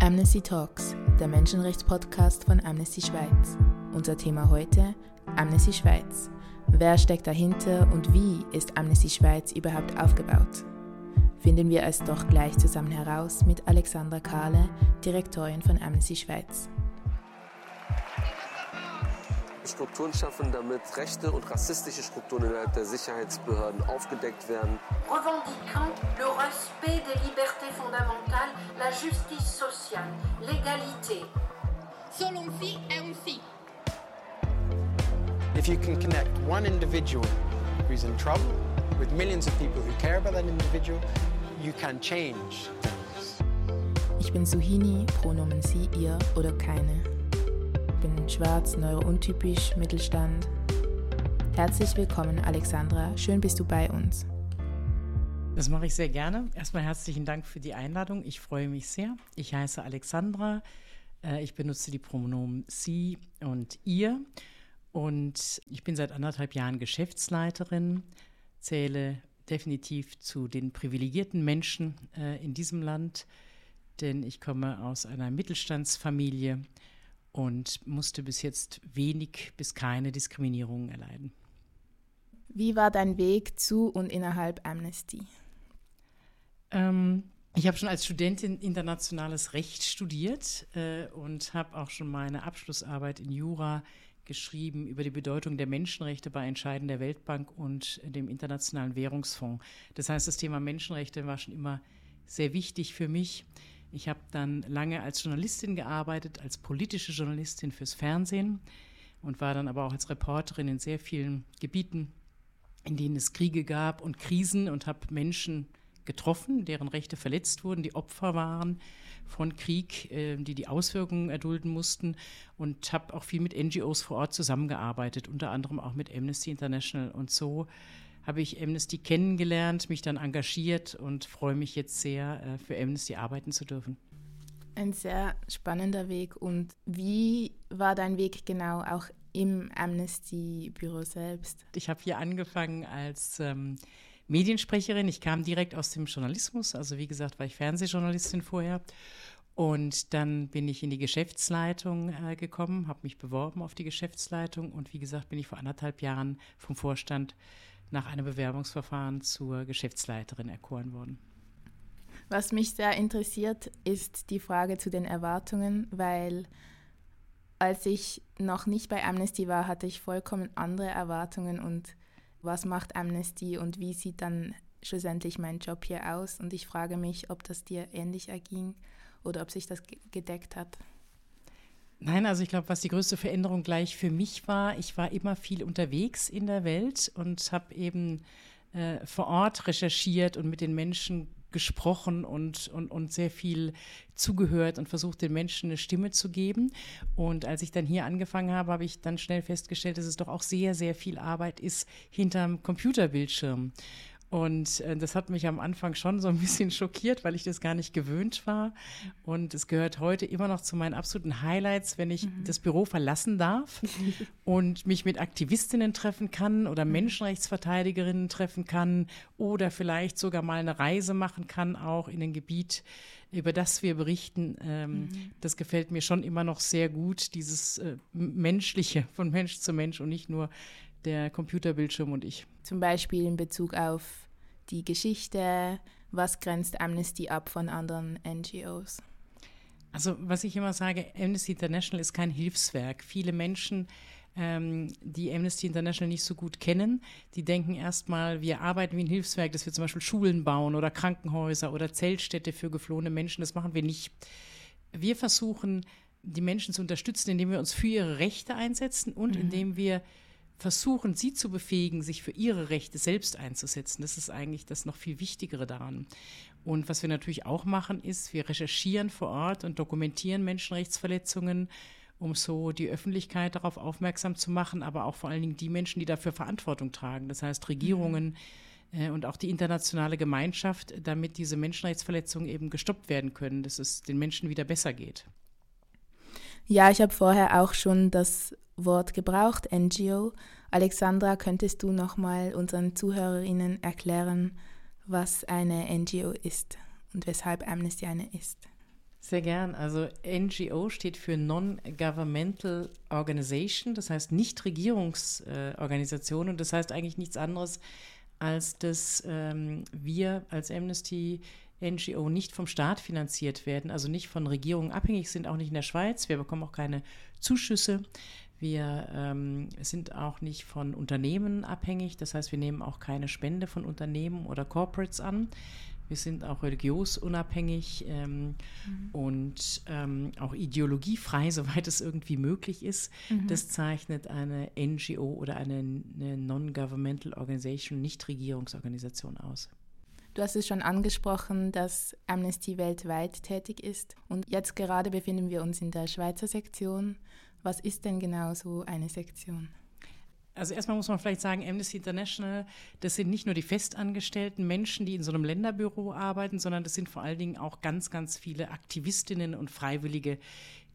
Amnesty Talks, der Menschenrechtspodcast von Amnesty Schweiz. Unser Thema heute: Amnesty Schweiz. Wer steckt dahinter und wie ist Amnesty Schweiz überhaupt aufgebaut? Finden wir es doch gleich zusammen heraus mit Alexandra Kahle, Direktorin von Amnesty Schweiz. Strukturen schaffen, damit rechte und rassistische Strukturen innerhalb der Sicherheitsbehörden aufgedeckt werden. Revendiquant le respect des libertés fondamentales, la justice sociale, l'égalité. Solo un sì è un sì. If you can connect one individual who's in trouble with millions of people who care about that individual, you can change things. Ich bin Suhini, Pronomen sie, ihr oder keine bin schwarz, neurountypisch, Mittelstand. Herzlich willkommen, Alexandra. Schön bist du bei uns. Das mache ich sehr gerne. Erstmal herzlichen Dank für die Einladung. Ich freue mich sehr. Ich heiße Alexandra. Äh, ich benutze die Pronomen sie und ihr. Und ich bin seit anderthalb Jahren Geschäftsleiterin, zähle definitiv zu den privilegierten Menschen äh, in diesem Land, denn ich komme aus einer Mittelstandsfamilie und musste bis jetzt wenig bis keine Diskriminierung erleiden. Wie war dein Weg zu und innerhalb Amnesty? Ähm, ich habe schon als Studentin internationales Recht studiert äh, und habe auch schon meine Abschlussarbeit in Jura geschrieben über die Bedeutung der Menschenrechte bei Entscheiden der Weltbank und dem Internationalen Währungsfonds. Das heißt, das Thema Menschenrechte war schon immer sehr wichtig für mich. Ich habe dann lange als Journalistin gearbeitet, als politische Journalistin fürs Fernsehen und war dann aber auch als Reporterin in sehr vielen Gebieten, in denen es Kriege gab und Krisen und habe Menschen getroffen, deren Rechte verletzt wurden, die Opfer waren von Krieg, äh, die die Auswirkungen erdulden mussten und habe auch viel mit NGOs vor Ort zusammengearbeitet, unter anderem auch mit Amnesty International und so habe ich Amnesty kennengelernt, mich dann engagiert und freue mich jetzt sehr, äh, für Amnesty arbeiten zu dürfen. Ein sehr spannender Weg. Und wie war dein Weg genau auch im Amnesty-Büro selbst? Ich habe hier angefangen als ähm, Mediensprecherin. Ich kam direkt aus dem Journalismus. Also wie gesagt, war ich Fernsehjournalistin vorher. Und dann bin ich in die Geschäftsleitung äh, gekommen, habe mich beworben auf die Geschäftsleitung und wie gesagt bin ich vor anderthalb Jahren vom Vorstand nach einem Bewerbungsverfahren zur Geschäftsleiterin erkoren worden. Was mich sehr interessiert, ist die Frage zu den Erwartungen, weil als ich noch nicht bei Amnesty war, hatte ich vollkommen andere Erwartungen und was macht Amnesty und wie sieht dann schlussendlich mein Job hier aus? Und ich frage mich, ob das dir ähnlich erging oder ob sich das gedeckt hat. Nein, also ich glaube, was die größte Veränderung gleich für mich war, ich war immer viel unterwegs in der Welt und habe eben äh, vor Ort recherchiert und mit den Menschen gesprochen und, und, und sehr viel zugehört und versucht, den Menschen eine Stimme zu geben. Und als ich dann hier angefangen habe, habe ich dann schnell festgestellt, dass es doch auch sehr, sehr viel Arbeit ist hinterm Computerbildschirm. Und äh, das hat mich am Anfang schon so ein bisschen schockiert, weil ich das gar nicht gewöhnt war. Und es gehört heute immer noch zu meinen absoluten Highlights, wenn ich mhm. das Büro verlassen darf und mich mit Aktivistinnen treffen kann oder mhm. Menschenrechtsverteidigerinnen treffen kann oder vielleicht sogar mal eine Reise machen kann, auch in ein Gebiet, über das wir berichten. Ähm, mhm. Das gefällt mir schon immer noch sehr gut, dieses äh, Menschliche von Mensch zu Mensch und nicht nur der Computerbildschirm und ich. Zum Beispiel in Bezug auf die Geschichte, was grenzt Amnesty ab von anderen NGOs? Also was ich immer sage, Amnesty International ist kein Hilfswerk. Viele Menschen, ähm, die Amnesty International nicht so gut kennen, die denken erstmal, wir arbeiten wie ein Hilfswerk, dass wir zum Beispiel Schulen bauen oder Krankenhäuser oder Zeltstädte für geflohene Menschen. Das machen wir nicht. Wir versuchen, die Menschen zu unterstützen, indem wir uns für ihre Rechte einsetzen und mhm. indem wir versuchen, sie zu befähigen, sich für ihre Rechte selbst einzusetzen. Das ist eigentlich das noch viel Wichtigere daran. Und was wir natürlich auch machen, ist, wir recherchieren vor Ort und dokumentieren Menschenrechtsverletzungen, um so die Öffentlichkeit darauf aufmerksam zu machen, aber auch vor allen Dingen die Menschen, die dafür Verantwortung tragen. Das heißt Regierungen mhm. äh, und auch die internationale Gemeinschaft, damit diese Menschenrechtsverletzungen eben gestoppt werden können, dass es den Menschen wieder besser geht. Ja, ich habe vorher auch schon das Wort gebraucht, NGO. Alexandra, könntest du nochmal unseren Zuhörerinnen erklären, was eine NGO ist und weshalb Amnesty eine ist. Sehr gern. Also NGO steht für Non-Governmental Organization, das heißt Nichtregierungsorganisation und das heißt eigentlich nichts anderes, als dass ähm, wir als Amnesty NGO nicht vom Staat finanziert werden, also nicht von Regierungen abhängig sind, auch nicht in der Schweiz. Wir bekommen auch keine Zuschüsse. Wir ähm, sind auch nicht von Unternehmen abhängig, das heißt, wir nehmen auch keine Spende von Unternehmen oder Corporates an. Wir sind auch religionsunabhängig ähm, mhm. und ähm, auch ideologiefrei, soweit es irgendwie möglich ist. Mhm. Das zeichnet eine NGO oder eine, eine Non-Governmental Organization, Nichtregierungsorganisation aus. Du hast es schon angesprochen, dass Amnesty weltweit tätig ist. Und jetzt gerade befinden wir uns in der Schweizer Sektion. Was ist denn genau so eine Sektion? Also erstmal muss man vielleicht sagen, Amnesty International, das sind nicht nur die festangestellten Menschen, die in so einem Länderbüro arbeiten, sondern das sind vor allen Dingen auch ganz, ganz viele Aktivistinnen und Freiwillige,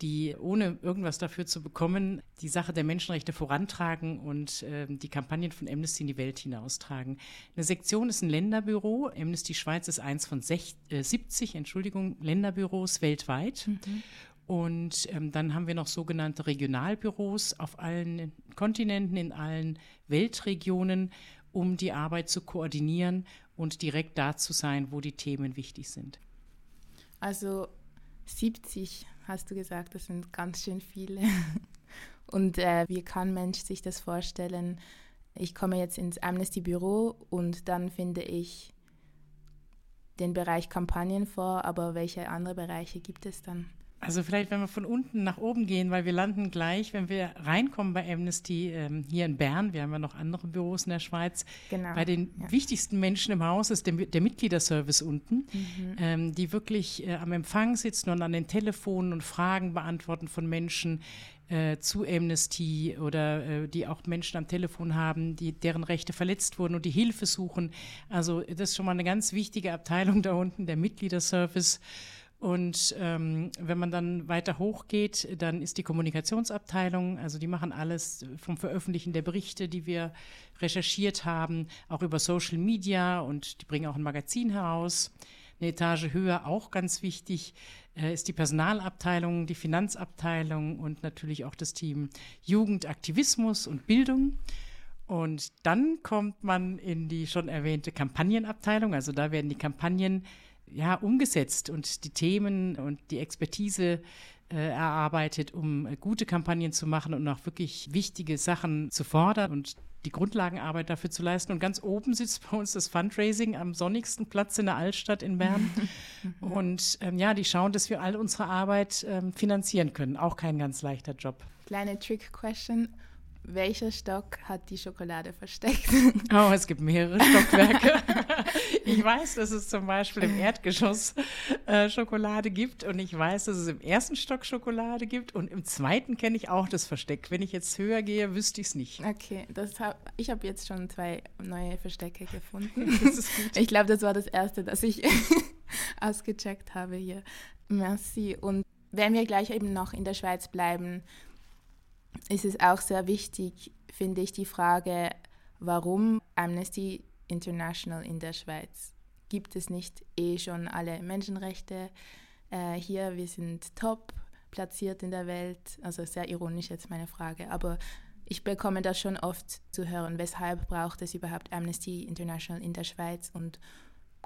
die ohne irgendwas dafür zu bekommen, die Sache der Menschenrechte vorantragen und äh, die Kampagnen von Amnesty in die Welt hinaustragen. Eine Sektion ist ein Länderbüro. Amnesty Schweiz ist eins von sech, äh, 70 Entschuldigung, Länderbüros weltweit. Mhm. Und ähm, dann haben wir noch sogenannte Regionalbüros auf allen Kontinenten, in allen Weltregionen, um die Arbeit zu koordinieren und direkt da zu sein, wo die Themen wichtig sind. Also 70 hast du gesagt, das sind ganz schön viele. Und äh, wie kann Mensch sich das vorstellen? Ich komme jetzt ins Amnesty-Büro und dann finde ich den Bereich Kampagnen vor, aber welche andere Bereiche gibt es dann? Also vielleicht, wenn wir von unten nach oben gehen, weil wir landen gleich, wenn wir reinkommen bei Amnesty ähm, hier in Bern, wir haben ja noch andere Büros in der Schweiz, genau, bei den ja. wichtigsten Menschen im Haus ist der, der Mitgliederservice unten, mhm. ähm, die wirklich äh, am Empfang sitzen und an den Telefonen und Fragen beantworten von Menschen äh, zu Amnesty oder äh, die auch Menschen am Telefon haben, die, deren Rechte verletzt wurden und die Hilfe suchen. Also das ist schon mal eine ganz wichtige Abteilung da unten, der Mitgliederservice. Und ähm, wenn man dann weiter hochgeht, dann ist die Kommunikationsabteilung, also die machen alles vom Veröffentlichen der Berichte, die wir recherchiert haben, auch über Social Media und die bringen auch ein Magazin heraus. Eine Etage höher, auch ganz wichtig, äh, ist die Personalabteilung, die Finanzabteilung und natürlich auch das Team Jugendaktivismus und Bildung. Und dann kommt man in die schon erwähnte Kampagnenabteilung, also da werden die Kampagnen ja, umgesetzt und die Themen und die Expertise äh, erarbeitet, um äh, gute Kampagnen zu machen und auch wirklich wichtige Sachen zu fordern und die Grundlagenarbeit dafür zu leisten. Und ganz oben sitzt bei uns das Fundraising am sonnigsten Platz in der Altstadt in Bern. und ähm, ja, die schauen, dass wir all unsere Arbeit ähm, finanzieren können. Auch kein ganz leichter Job. Kleine Trick-Question welcher Stock hat die Schokolade versteckt? Oh, es gibt mehrere Stockwerke. ich weiß, dass es zum Beispiel im Erdgeschoss äh, Schokolade gibt und ich weiß, dass es im ersten Stock Schokolade gibt und im zweiten kenne ich auch das Versteck. Wenn ich jetzt höher gehe, wüsste ich es nicht. Okay, das hab, ich habe jetzt schon zwei neue Verstecke gefunden. Das ist gut. Ich glaube, das war das erste, das ich ausgecheckt habe hier. Merci. Und wenn wir gleich eben noch in der Schweiz bleiben, ist es auch sehr wichtig, finde ich, die Frage, warum Amnesty International in der Schweiz? Gibt es nicht eh schon alle Menschenrechte äh, hier? Wir sind top platziert in der Welt. Also sehr ironisch jetzt meine Frage, aber ich bekomme das schon oft zu hören. Weshalb braucht es überhaupt Amnesty International in der Schweiz und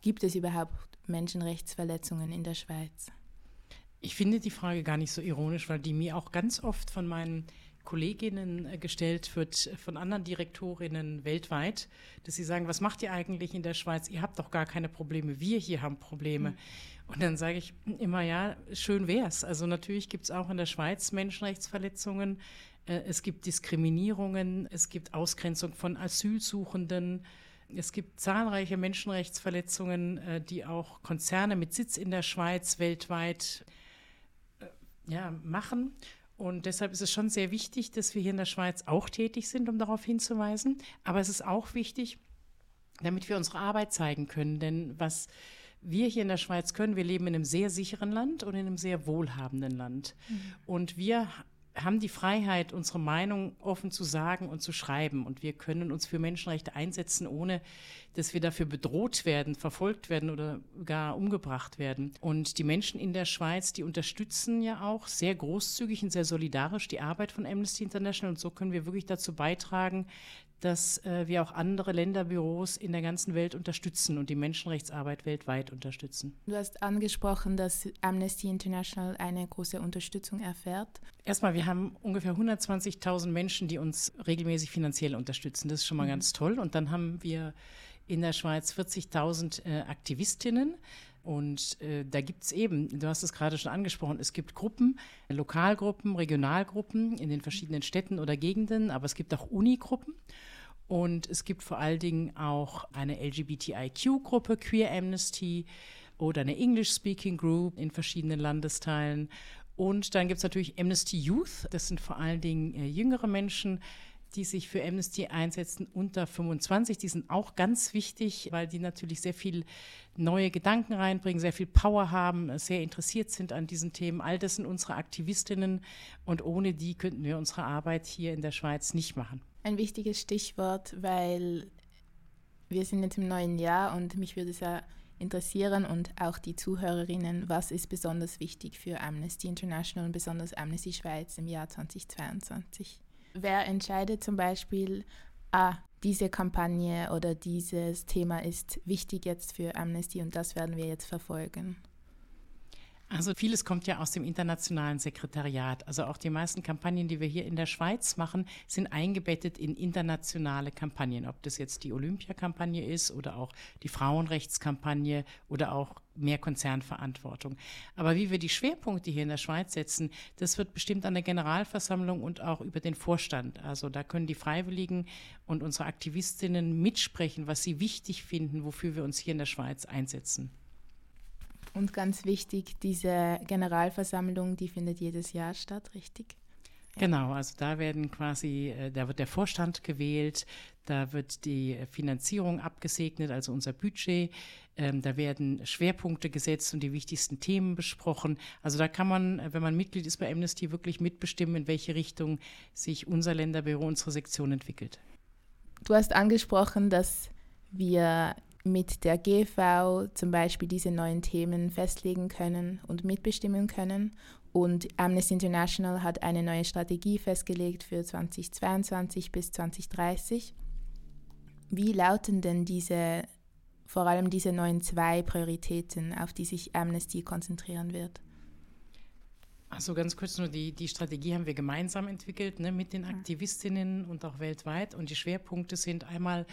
gibt es überhaupt Menschenrechtsverletzungen in der Schweiz? Ich finde die Frage gar nicht so ironisch, weil die mir auch ganz oft von meinen Kolleginnen äh, gestellt wird von anderen Direktorinnen weltweit, dass sie sagen, was macht ihr eigentlich in der Schweiz? Ihr habt doch gar keine Probleme, wir hier haben Probleme. Mhm. Und dann sage ich immer, ja, schön wär's. Also natürlich gibt es auch in der Schweiz Menschenrechtsverletzungen, äh, es gibt Diskriminierungen, es gibt Ausgrenzung von Asylsuchenden. Es gibt zahlreiche Menschenrechtsverletzungen, äh, die auch Konzerne mit Sitz in der Schweiz weltweit ja, machen. Und deshalb ist es schon sehr wichtig, dass wir hier in der Schweiz auch tätig sind, um darauf hinzuweisen. Aber es ist auch wichtig, damit wir unsere Arbeit zeigen können. Denn was wir hier in der Schweiz können, wir leben in einem sehr sicheren Land und in einem sehr wohlhabenden Land. Mhm. Und wir haben die Freiheit, unsere Meinung offen zu sagen und zu schreiben. Und wir können uns für Menschenrechte einsetzen, ohne dass wir dafür bedroht werden, verfolgt werden oder gar umgebracht werden. Und die Menschen in der Schweiz, die unterstützen ja auch sehr großzügig und sehr solidarisch die Arbeit von Amnesty International. Und so können wir wirklich dazu beitragen, dass äh, wir auch andere Länderbüros in der ganzen Welt unterstützen und die Menschenrechtsarbeit weltweit unterstützen. Du hast angesprochen, dass Amnesty International eine große Unterstützung erfährt. Erstmal, wir haben ungefähr 120.000 Menschen, die uns regelmäßig finanziell unterstützen. Das ist schon mal mhm. ganz toll. Und dann haben wir in der Schweiz 40.000 äh, Aktivistinnen. Und äh, da gibt es eben, du hast es gerade schon angesprochen, es gibt Gruppen, Lokalgruppen, Regionalgruppen in den verschiedenen Städten oder Gegenden, aber es gibt auch Unigruppen. Und es gibt vor allen Dingen auch eine LGBTIQ-Gruppe, Queer Amnesty oder eine English-Speaking Group in verschiedenen Landesteilen. Und dann gibt es natürlich Amnesty Youth. Das sind vor allen Dingen äh, jüngere Menschen, die sich für Amnesty einsetzen unter 25. Die sind auch ganz wichtig, weil die natürlich sehr viel neue Gedanken reinbringen, sehr viel Power haben, sehr interessiert sind an diesen Themen. All das sind unsere Aktivistinnen und ohne die könnten wir unsere Arbeit hier in der Schweiz nicht machen ein wichtiges Stichwort, weil wir sind jetzt im neuen Jahr und mich würde es ja interessieren und auch die Zuhörerinnen, was ist besonders wichtig für Amnesty International und besonders Amnesty Schweiz im Jahr 2022? Wer entscheidet zum Beispiel, ah, diese Kampagne oder dieses Thema ist wichtig jetzt für Amnesty und das werden wir jetzt verfolgen? Also vieles kommt ja aus dem internationalen Sekretariat. Also auch die meisten Kampagnen, die wir hier in der Schweiz machen, sind eingebettet in internationale Kampagnen. Ob das jetzt die Olympiakampagne ist oder auch die Frauenrechtskampagne oder auch mehr Konzernverantwortung. Aber wie wir die Schwerpunkte hier in der Schweiz setzen, das wird bestimmt an der Generalversammlung und auch über den Vorstand. Also da können die Freiwilligen und unsere Aktivistinnen mitsprechen, was sie wichtig finden, wofür wir uns hier in der Schweiz einsetzen. Und ganz wichtig, diese Generalversammlung, die findet jedes Jahr statt, richtig? Genau, also da werden quasi, äh, da wird der Vorstand gewählt, da wird die Finanzierung abgesegnet, also unser Budget, ähm, da werden Schwerpunkte gesetzt und die wichtigsten Themen besprochen. Also da kann man, wenn man Mitglied ist bei Amnesty, wirklich mitbestimmen, in welche Richtung sich unser Länderbüro, unsere Sektion entwickelt. Du hast angesprochen, dass wir mit der GV zum Beispiel diese neuen Themen festlegen können und mitbestimmen können. Und Amnesty International hat eine neue Strategie festgelegt für 2022 bis 2030. Wie lauten denn diese, vor allem diese neuen zwei Prioritäten, auf die sich Amnesty konzentrieren wird? Also ganz kurz nur, die, die Strategie haben wir gemeinsam entwickelt ne, mit den Aktivistinnen und auch weltweit. Und die Schwerpunkte sind einmal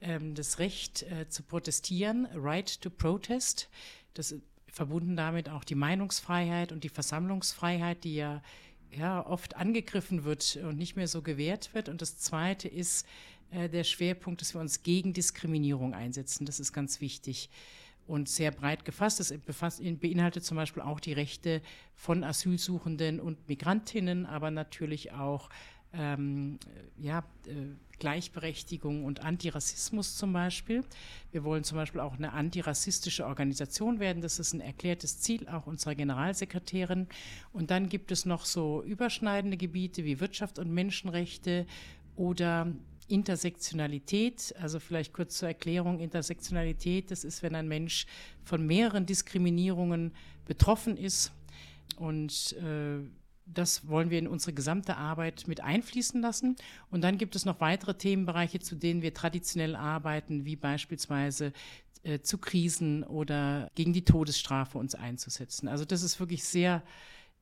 ähm, das Recht äh, zu protestieren, Right to Protest. Das verbunden damit auch die Meinungsfreiheit und die Versammlungsfreiheit, die ja, ja oft angegriffen wird und nicht mehr so gewährt wird. Und das Zweite ist äh, der Schwerpunkt, dass wir uns gegen Diskriminierung einsetzen. Das ist ganz wichtig und sehr breit gefasst. Das befasst, beinhaltet zum Beispiel auch die Rechte von Asylsuchenden und Migrantinnen, aber natürlich auch ähm, ja, äh, Gleichberechtigung und Antirassismus zum Beispiel. Wir wollen zum Beispiel auch eine antirassistische Organisation werden. Das ist ein erklärtes Ziel auch unserer Generalsekretärin. Und dann gibt es noch so überschneidende Gebiete wie Wirtschaft und Menschenrechte oder Intersektionalität, also vielleicht kurz zur Erklärung, Intersektionalität, das ist, wenn ein Mensch von mehreren Diskriminierungen betroffen ist und äh, das wollen wir in unsere gesamte Arbeit mit einfließen lassen. Und dann gibt es noch weitere Themenbereiche, zu denen wir traditionell arbeiten, wie beispielsweise äh, zu Krisen oder gegen die Todesstrafe uns einzusetzen. Also das ist wirklich sehr,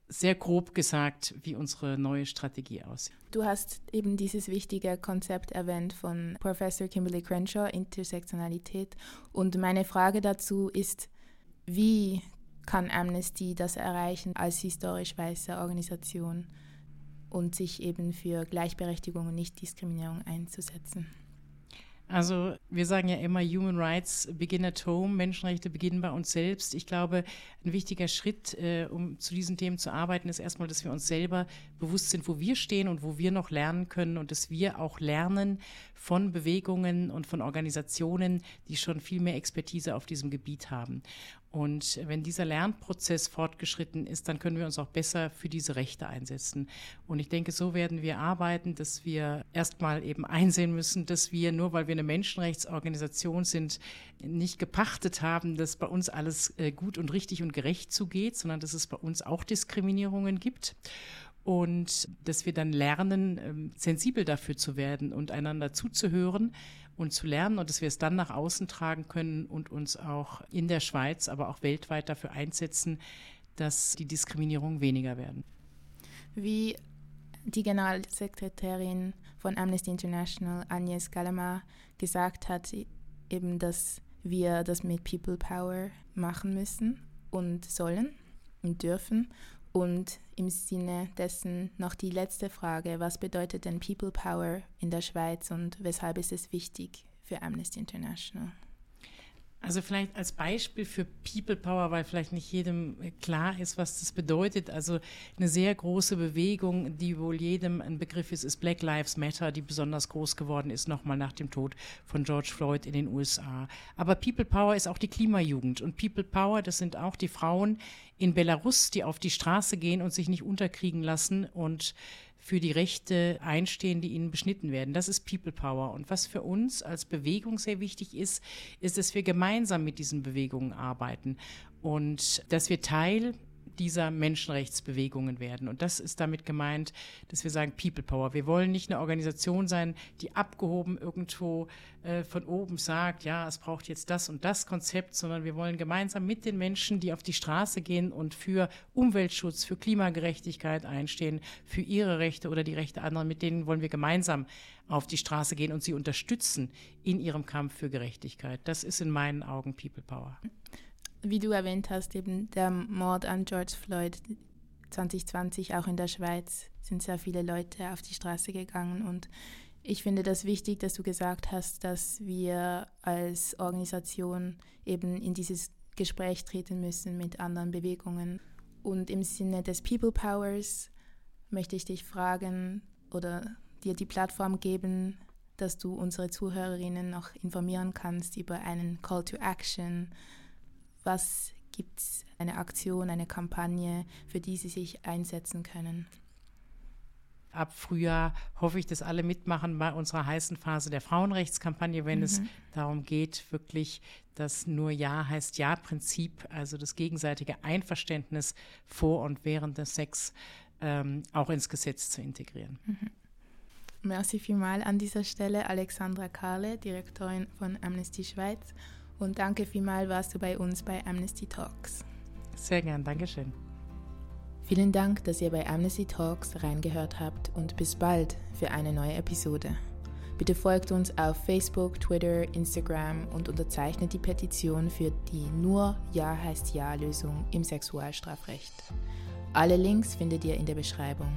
sehr grob gesagt, wie unsere neue Strategie aussieht. Du hast eben dieses wichtige Konzept erwähnt von Professor Kimberly Crenshaw, Intersektionalität. Und meine Frage dazu ist, wie kann Amnesty das erreichen als historisch weiße Organisation und sich eben für Gleichberechtigung und Nichtdiskriminierung einzusetzen. Also wir sagen ja immer, Human Rights begin at home, Menschenrechte beginnen bei uns selbst. Ich glaube, ein wichtiger Schritt, äh, um zu diesen Themen zu arbeiten, ist erstmal, dass wir uns selber bewusst sind, wo wir stehen und wo wir noch lernen können und dass wir auch lernen von Bewegungen und von Organisationen, die schon viel mehr Expertise auf diesem Gebiet haben. Und wenn dieser Lernprozess fortgeschritten ist, dann können wir uns auch besser für diese Rechte einsetzen. Und ich denke, so werden wir arbeiten, dass wir erstmal eben einsehen müssen, dass wir, nur weil wir eine Menschenrechtsorganisation sind, nicht gepachtet haben, dass bei uns alles äh, gut und richtig und gerecht zugeht, sondern dass es bei uns auch Diskriminierungen gibt und dass wir dann lernen, ähm, sensibel dafür zu werden und einander zuzuhören und zu lernen und dass wir es dann nach außen tragen können und uns auch in der Schweiz, aber auch weltweit dafür einsetzen, dass die Diskriminierungen weniger werden. Wie die Generalsekretärin von Amnesty International, Agnes Galama, gesagt hat, eben, dass wir das mit People Power machen müssen und sollen und dürfen und im Sinne dessen noch die letzte Frage, was bedeutet denn People Power in der Schweiz und weshalb ist es wichtig für Amnesty International? Also vielleicht als Beispiel für People Power, weil vielleicht nicht jedem klar ist, was das bedeutet. Also eine sehr große Bewegung, die wohl jedem ein Begriff ist, ist Black Lives Matter, die besonders groß geworden ist, nochmal nach dem Tod von George Floyd in den USA. Aber People Power ist auch die Klimajugend. Und People Power, das sind auch die Frauen in Belarus, die auf die Straße gehen und sich nicht unterkriegen lassen und für die Rechte einstehen, die ihnen beschnitten werden. Das ist People Power. Und was für uns als Bewegung sehr wichtig ist, ist, dass wir gemeinsam mit diesen Bewegungen arbeiten und dass wir Teil dieser Menschenrechtsbewegungen werden. Und das ist damit gemeint, dass wir sagen People Power. Wir wollen nicht eine Organisation sein, die abgehoben irgendwo äh, von oben sagt, ja, es braucht jetzt das und das Konzept, sondern wir wollen gemeinsam mit den Menschen, die auf die Straße gehen und für Umweltschutz, für Klimagerechtigkeit einstehen, für ihre Rechte oder die Rechte anderer, mit denen wollen wir gemeinsam auf die Straße gehen und sie unterstützen in ihrem Kampf für Gerechtigkeit. Das ist in meinen Augen People Power wie du erwähnt hast, eben der Mord an George Floyd 2020, auch in der Schweiz, sind sehr viele Leute auf die Straße gegangen. Und ich finde das wichtig, dass du gesagt hast, dass wir als Organisation eben in dieses Gespräch treten müssen mit anderen Bewegungen. Und im Sinne des People Powers möchte ich dich fragen oder dir die Plattform geben, dass du unsere Zuhörerinnen noch informieren kannst über einen Call to Action, was gibt es eine Aktion, eine Kampagne, für die Sie sich einsetzen können? Ab Frühjahr hoffe ich, dass alle mitmachen bei unserer heißen Phase der Frauenrechtskampagne, wenn mhm. es darum geht, wirklich das nur Ja heißt Ja-Prinzip, also das gegenseitige Einverständnis vor und während des Sex ähm, auch ins Gesetz zu integrieren. Mhm. Merci vielmal an dieser Stelle Alexandra Kahle, Direktorin von Amnesty Schweiz und danke vielmals warst du bei uns bei Amnesty Talks. Sehr gern, Dankeschön. Vielen Dank, dass ihr bei Amnesty Talks reingehört habt und bis bald für eine neue Episode. Bitte folgt uns auf Facebook, Twitter, Instagram und unterzeichnet die Petition für die Nur Ja heißt Ja Lösung im Sexualstrafrecht. Alle Links findet ihr in der Beschreibung.